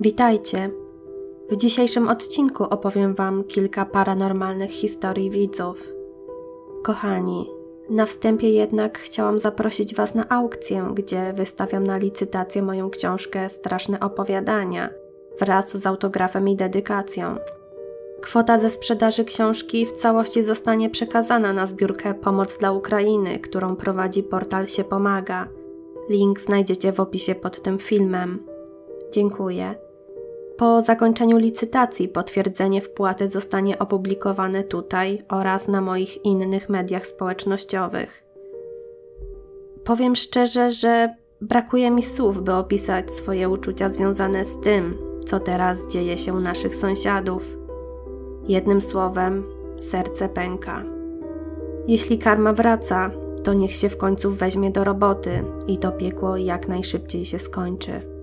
Witajcie. W dzisiejszym odcinku opowiem Wam kilka paranormalnych historii widzów. Kochani, na wstępie jednak chciałam zaprosić Was na aukcję, gdzie wystawiam na licytację moją książkę Straszne opowiadania wraz z autografem i dedykacją. Kwota ze sprzedaży książki w całości zostanie przekazana na zbiórkę Pomoc dla Ukrainy, którą prowadzi portal Się Pomaga. Link znajdziecie w opisie pod tym filmem. Dziękuję. Po zakończeniu licytacji potwierdzenie wpłaty zostanie opublikowane tutaj oraz na moich innych mediach społecznościowych. Powiem szczerze, że brakuje mi słów, by opisać swoje uczucia związane z tym, co teraz dzieje się u naszych sąsiadów. Jednym słowem, serce pęka. Jeśli karma wraca, to niech się w końcu weźmie do roboty i to piekło jak najszybciej się skończy.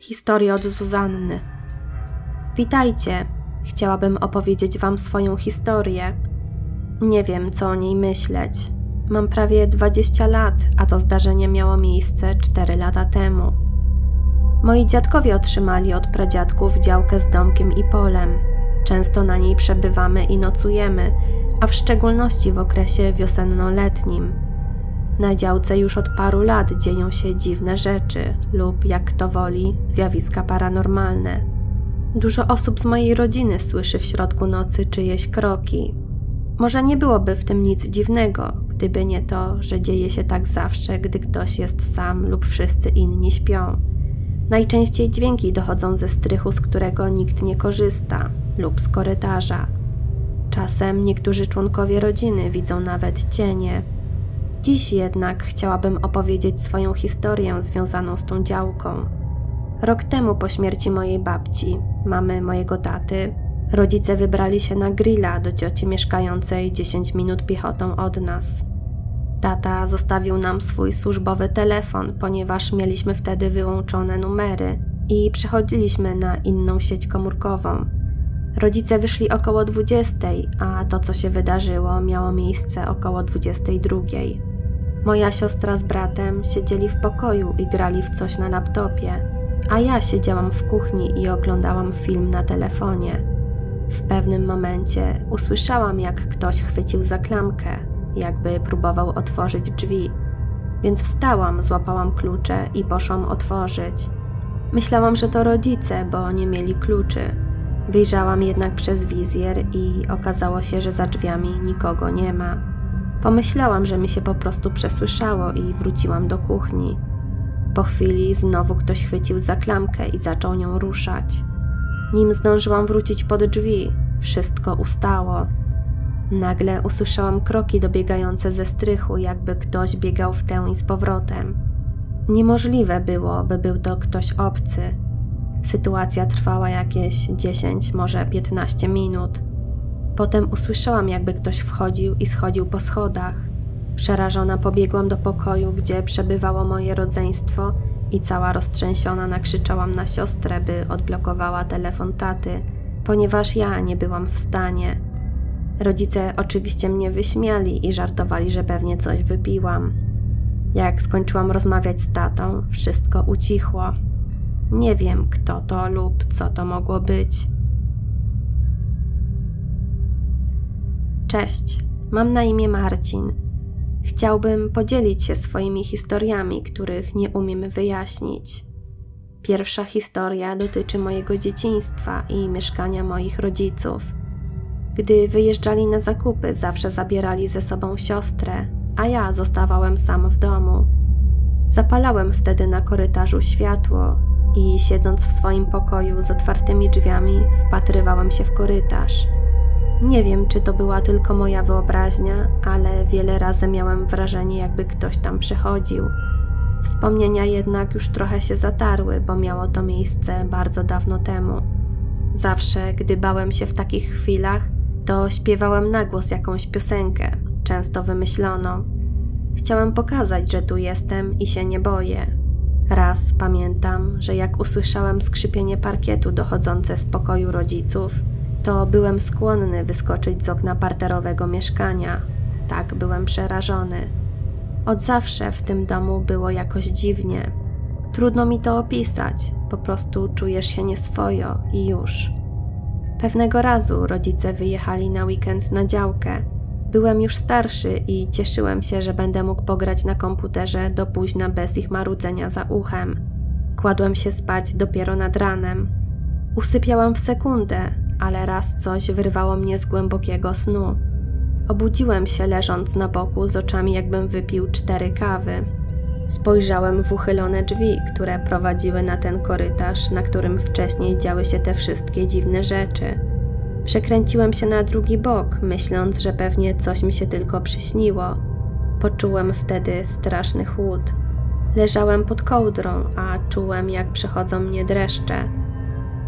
Historia od Zuzanny. Witajcie. Chciałabym opowiedzieć Wam swoją historię. Nie wiem, co o niej myśleć. Mam prawie 20 lat, a to zdarzenie miało miejsce 4 lata temu. Moi dziadkowie otrzymali od pradziadków działkę z domkiem i polem. Często na niej przebywamy i nocujemy, a w szczególności w okresie wiosenno-letnim. Na działce już od paru lat dzieją się dziwne rzeczy lub, jak kto woli, zjawiska paranormalne. Dużo osób z mojej rodziny słyszy w środku nocy czyjeś kroki. Może nie byłoby w tym nic dziwnego, gdyby nie to, że dzieje się tak zawsze, gdy ktoś jest sam lub wszyscy inni śpią. Najczęściej dźwięki dochodzą ze strychu, z którego nikt nie korzysta, lub z korytarza. Czasem niektórzy członkowie rodziny widzą nawet cienie. Dziś jednak chciałabym opowiedzieć swoją historię związaną z tą działką. Rok temu po śmierci mojej babci, mamy mojego taty, rodzice wybrali się na grilla do cioci mieszkającej 10 minut piechotą od nas. Tata zostawił nam swój służbowy telefon, ponieważ mieliśmy wtedy wyłączone numery i przechodziliśmy na inną sieć komórkową. Rodzice wyszli około 20, a to, co się wydarzyło, miało miejsce około 22. Moja siostra z bratem siedzieli w pokoju i grali w coś na laptopie, a ja siedziałam w kuchni i oglądałam film na telefonie. W pewnym momencie usłyszałam, jak ktoś chwycił za klamkę, jakby próbował otworzyć drzwi, więc wstałam, złapałam klucze i poszłam otworzyć. Myślałam, że to rodzice, bo nie mieli kluczy. Wyjrzałam jednak przez wizjer i okazało się, że za drzwiami nikogo nie ma. Pomyślałam, że mi się po prostu przesłyszało i wróciłam do kuchni. Po chwili znowu ktoś chwycił za klamkę i zaczął nią ruszać. Nim zdążyłam wrócić pod drzwi, wszystko ustało. Nagle usłyszałam kroki dobiegające ze strychu, jakby ktoś biegał w tę i z powrotem. Niemożliwe było, by był to ktoś obcy. Sytuacja trwała jakieś 10, może 15 minut. Potem usłyszałam, jakby ktoś wchodził i schodził po schodach. Przerażona pobiegłam do pokoju, gdzie przebywało moje rodzeństwo i cała roztrzęsiona nakrzyczałam na siostrę, by odblokowała telefon taty, ponieważ ja nie byłam w stanie. Rodzice oczywiście mnie wyśmiali i żartowali, że pewnie coś wypiłam. Jak skończyłam rozmawiać z tatą, wszystko ucichło. Nie wiem, kto to lub co to mogło być. Cześć, mam na imię Marcin. Chciałbym podzielić się swoimi historiami, których nie umiem wyjaśnić. Pierwsza historia dotyczy mojego dzieciństwa i mieszkania moich rodziców. Gdy wyjeżdżali na zakupy, zawsze zabierali ze sobą siostrę, a ja zostawałem sam w domu. Zapalałem wtedy na korytarzu światło i siedząc w swoim pokoju z otwartymi drzwiami, wpatrywałem się w korytarz. Nie wiem, czy to była tylko moja wyobraźnia, ale wiele razy miałem wrażenie, jakby ktoś tam przechodził. Wspomnienia jednak już trochę się zatarły, bo miało to miejsce bardzo dawno temu. Zawsze, gdy bałem się w takich chwilach, to śpiewałem na głos jakąś piosenkę, często wymyśloną. Chciałem pokazać, że tu jestem i się nie boję. Raz pamiętam, że jak usłyszałem skrzypienie parkietu dochodzące z pokoju rodziców, to byłem skłonny wyskoczyć z okna parterowego mieszkania. Tak byłem przerażony. Od zawsze w tym domu było jakoś dziwnie. Trudno mi to opisać, po prostu czujesz się nieswojo i już. Pewnego razu rodzice wyjechali na weekend na działkę. Byłem już starszy i cieszyłem się, że będę mógł pograć na komputerze do późna bez ich marudzenia za uchem. Kładłem się spać dopiero nad ranem. Usypiałam w sekundę, ale raz coś wyrwało mnie z głębokiego snu. Obudziłem się leżąc na boku z oczami, jakbym wypił cztery kawy. Spojrzałem w uchylone drzwi, które prowadziły na ten korytarz, na którym wcześniej działy się te wszystkie dziwne rzeczy. Przekręciłem się na drugi bok, myśląc, że pewnie coś mi się tylko przyśniło. Poczułem wtedy straszny chłód. Leżałem pod kołdrą, a czułem, jak przechodzą mnie dreszcze.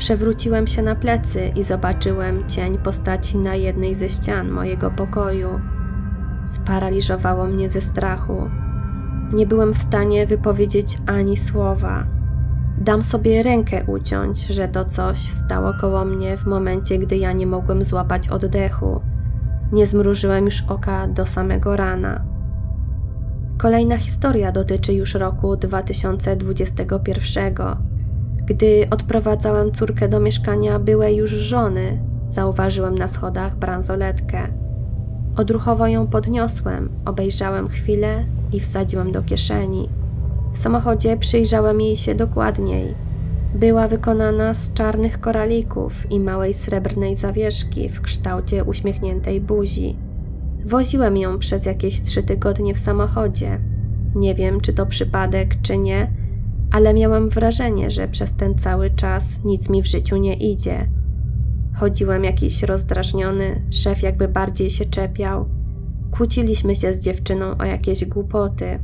Przewróciłem się na plecy i zobaczyłem cień postaci na jednej ze ścian mojego pokoju. Sparaliżowało mnie ze strachu. Nie byłem w stanie wypowiedzieć ani słowa. Dam sobie rękę uciąć, że to coś stało koło mnie w momencie, gdy ja nie mogłem złapać oddechu. Nie zmrużyłem już oka do samego rana. Kolejna historia dotyczy już roku 2021. Gdy odprowadzałem córkę do mieszkania byłej już żony, zauważyłem na schodach bransoletkę. Odruchowo ją podniosłem, obejrzałem chwilę i wsadziłem do kieszeni. W samochodzie przyjrzałem jej się dokładniej. Była wykonana z czarnych koralików i małej srebrnej zawieszki w kształcie uśmiechniętej buzi. Woziłem ją przez jakieś trzy tygodnie w samochodzie. Nie wiem, czy to przypadek, czy nie, ale miałem wrażenie, że przez ten cały czas nic mi w życiu nie idzie. Chodziłem jakiś rozdrażniony, szef jakby bardziej się czepiał. Kłóciliśmy się z dziewczyną o jakieś głupoty.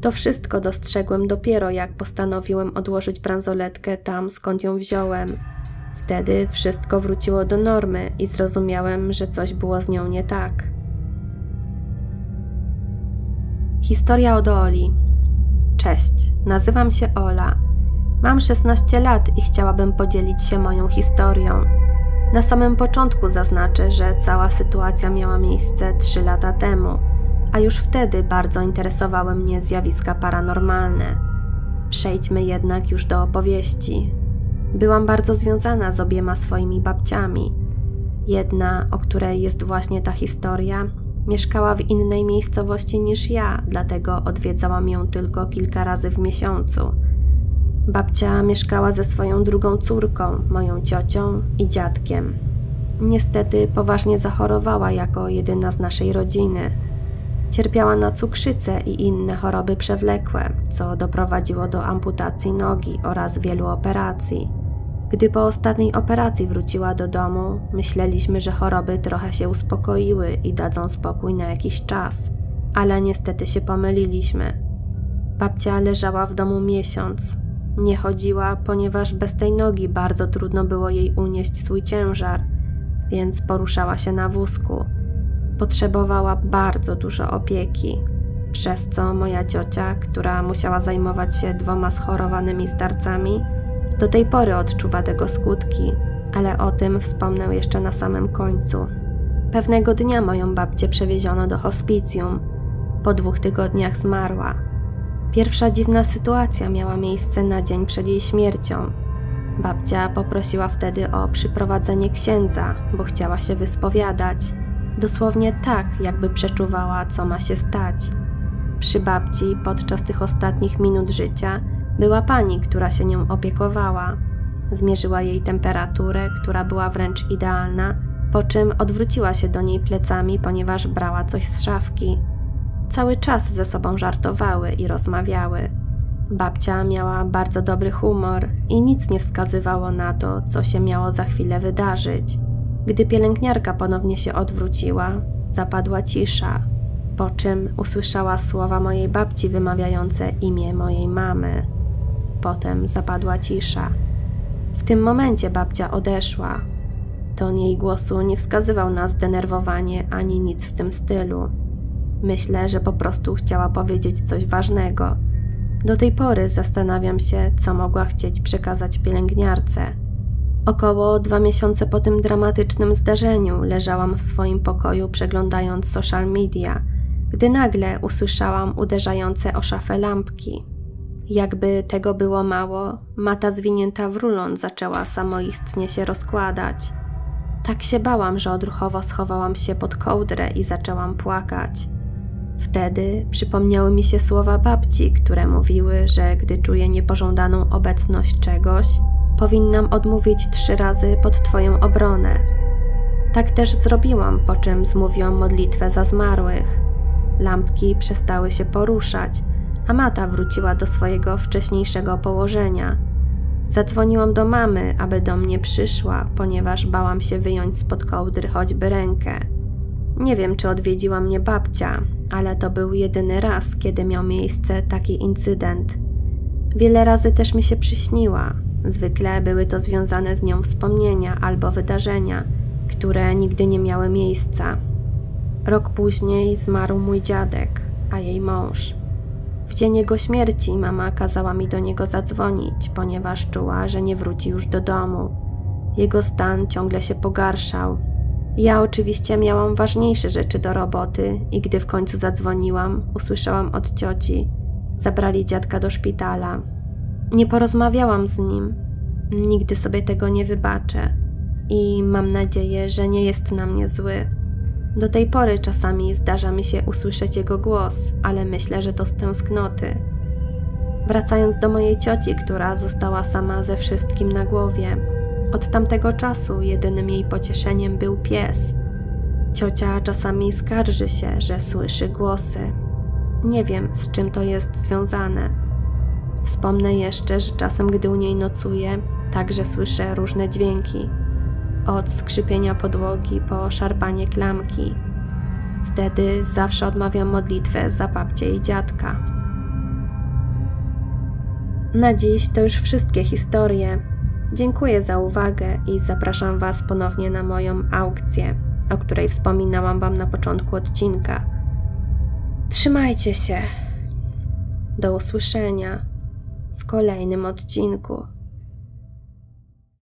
To wszystko dostrzegłem dopiero, jak postanowiłem odłożyć bransoletkę tam, skąd ją wziąłem. Wtedy wszystko wróciło do normy i zrozumiałem, że coś było z nią nie tak. Historia od Oli. Cześć, nazywam się Ola. Mam 16 lat i chciałabym podzielić się moją historią. Na samym początku zaznaczę, że cała sytuacja miała miejsce 3 lata temu, a już wtedy bardzo interesowały mnie zjawiska paranormalne. Przejdźmy jednak już do opowieści. Byłam bardzo związana z obiema swoimi babciami. Jedna, o której jest właśnie ta historia, mieszkała w innej miejscowości niż ja, dlatego odwiedzałam ją tylko kilka razy w miesiącu. Babcia mieszkała ze swoją drugą córką, moją ciocią i dziadkiem. Niestety poważnie zachorowała jako jedyna z naszej rodziny. Cierpiała na cukrzycę i inne choroby przewlekłe, co doprowadziło do amputacji nogi oraz wielu operacji. Gdy po ostatniej operacji wróciła do domu, myśleliśmy, że choroby trochę się uspokoiły i dadzą spokój na jakiś czas, ale niestety się pomyliliśmy. Babcia leżała w domu miesiąc, nie chodziła, ponieważ bez tej nogi bardzo trudno było jej unieść swój ciężar, więc poruszała się na wózku. Potrzebowała bardzo dużo opieki, przez co moja ciocia, która musiała zajmować się dwoma schorowanymi starcami, do tej pory odczuwa tego skutki, ale o tym wspomnę jeszcze na samym końcu. Pewnego dnia moją babcię przewieziono do hospicjum. Po dwóch tygodniach zmarła. Pierwsza dziwna sytuacja miała miejsce na dzień przed jej śmiercią. Babcia poprosiła wtedy o przyprowadzenie księdza, bo chciała się wyspowiadać. Dosłownie tak, jakby przeczuwała, co ma się stać. Przy babci podczas tych ostatnich minut życia była pani, która się nią opiekowała. Zmierzyła jej temperaturę, która była wręcz idealna, po czym odwróciła się do niej plecami, ponieważ brała coś z szafki. Cały czas ze sobą żartowały i rozmawiały. Babcia miała bardzo dobry humor i nic nie wskazywało na to, co się miało za chwilę wydarzyć. Gdy pielęgniarka ponownie się odwróciła, zapadła cisza, po czym usłyszała słowa mojej babci wymawiające imię mojej mamy. Potem zapadła cisza. W tym momencie babcia odeszła. Ton jej głosu nie wskazywał na zdenerwowanie ani nic w tym stylu. Myślę, że po prostu chciała powiedzieć coś ważnego. Do tej pory zastanawiam się, co mogła chcieć przekazać pielęgniarce. Około dwa miesiące po tym dramatycznym zdarzeniu leżałam w swoim pokoju przeglądając social media, gdy nagle usłyszałam uderzające o szafę lampki. Jakby tego było mało, mata zwinięta w rulon zaczęła samoistnie się rozkładać. Tak się bałam, że odruchowo schowałam się pod kołdrę i zaczęłam płakać. Wtedy przypomniały mi się słowa babci, które mówiły, że gdy czuję niepożądaną obecność czegoś, powinnam odmówić trzy razy pod Twoją obronę. Tak też zrobiłam, po czym zmówiłam modlitwę za zmarłych. Lampki przestały się poruszać, a mata wróciła do swojego wcześniejszego położenia. Zadzwoniłam do mamy, aby do mnie przyszła, ponieważ bałam się wyjąć spod kołdry choćby rękę. Nie wiem, czy odwiedziła mnie babcia, ale to był jedyny raz, kiedy miał miejsce taki incydent. Wiele razy też mi się przyśniła. Zwykle były to związane z nią wspomnienia albo wydarzenia, które nigdy nie miały miejsca. Rok później zmarł mój dziadek, a jej mąż. W dzień jego śmierci mama kazała mi do niego zadzwonić, ponieważ czuła, że nie wróci już do domu. Jego stan ciągle się pogarszał. Ja oczywiście miałam ważniejsze rzeczy do roboty i gdy w końcu zadzwoniłam, usłyszałam od cioci: Zabrali dziadka do szpitala. Nie porozmawiałam z nim. Nigdy sobie tego nie wybaczę i mam nadzieję, że nie jest na mnie zły. Do tej pory czasami zdarza mi się usłyszeć jego głos, ale myślę, że to z tęsknoty. Wracając do mojej cioci, która została sama ze wszystkim na głowie, od tamtego czasu jedynym jej pocieszeniem był pies. Ciocia czasami skarży się, że słyszy głosy. Nie wiem, z czym to jest związane. Wspomnę jeszcze, że czasem, gdy u niej nocuję, także słyszę różne dźwięki od skrzypienia podłogi po szarpanie klamki. Wtedy zawsze odmawiam modlitwę za babcię i dziadka. Na dziś to już wszystkie historie. Dziękuję za uwagę i zapraszam Was ponownie na moją aukcję, o której wspominałam Wam na początku odcinka. Trzymajcie się. Do usłyszenia w kolejnym odcinku.